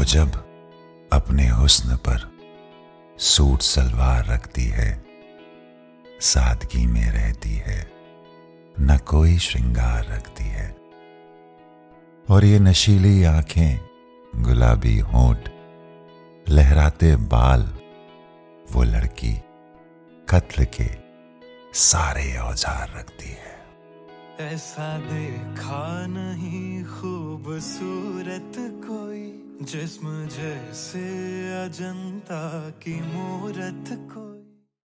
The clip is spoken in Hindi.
वो जब अपने हुस्न पर सूट सलवार रखती है, सादगी में रहती है, न कोई श्रृंगार रखती है। और ये नशीली आँखें, गुलाबी होंठ, लहराते बाल, वो लड़की कत्ल के सारे औज़ार रखती है। ऐसा देखा नहीं खूबसूरत जिस्म जैसे अजंता की मूरत कोई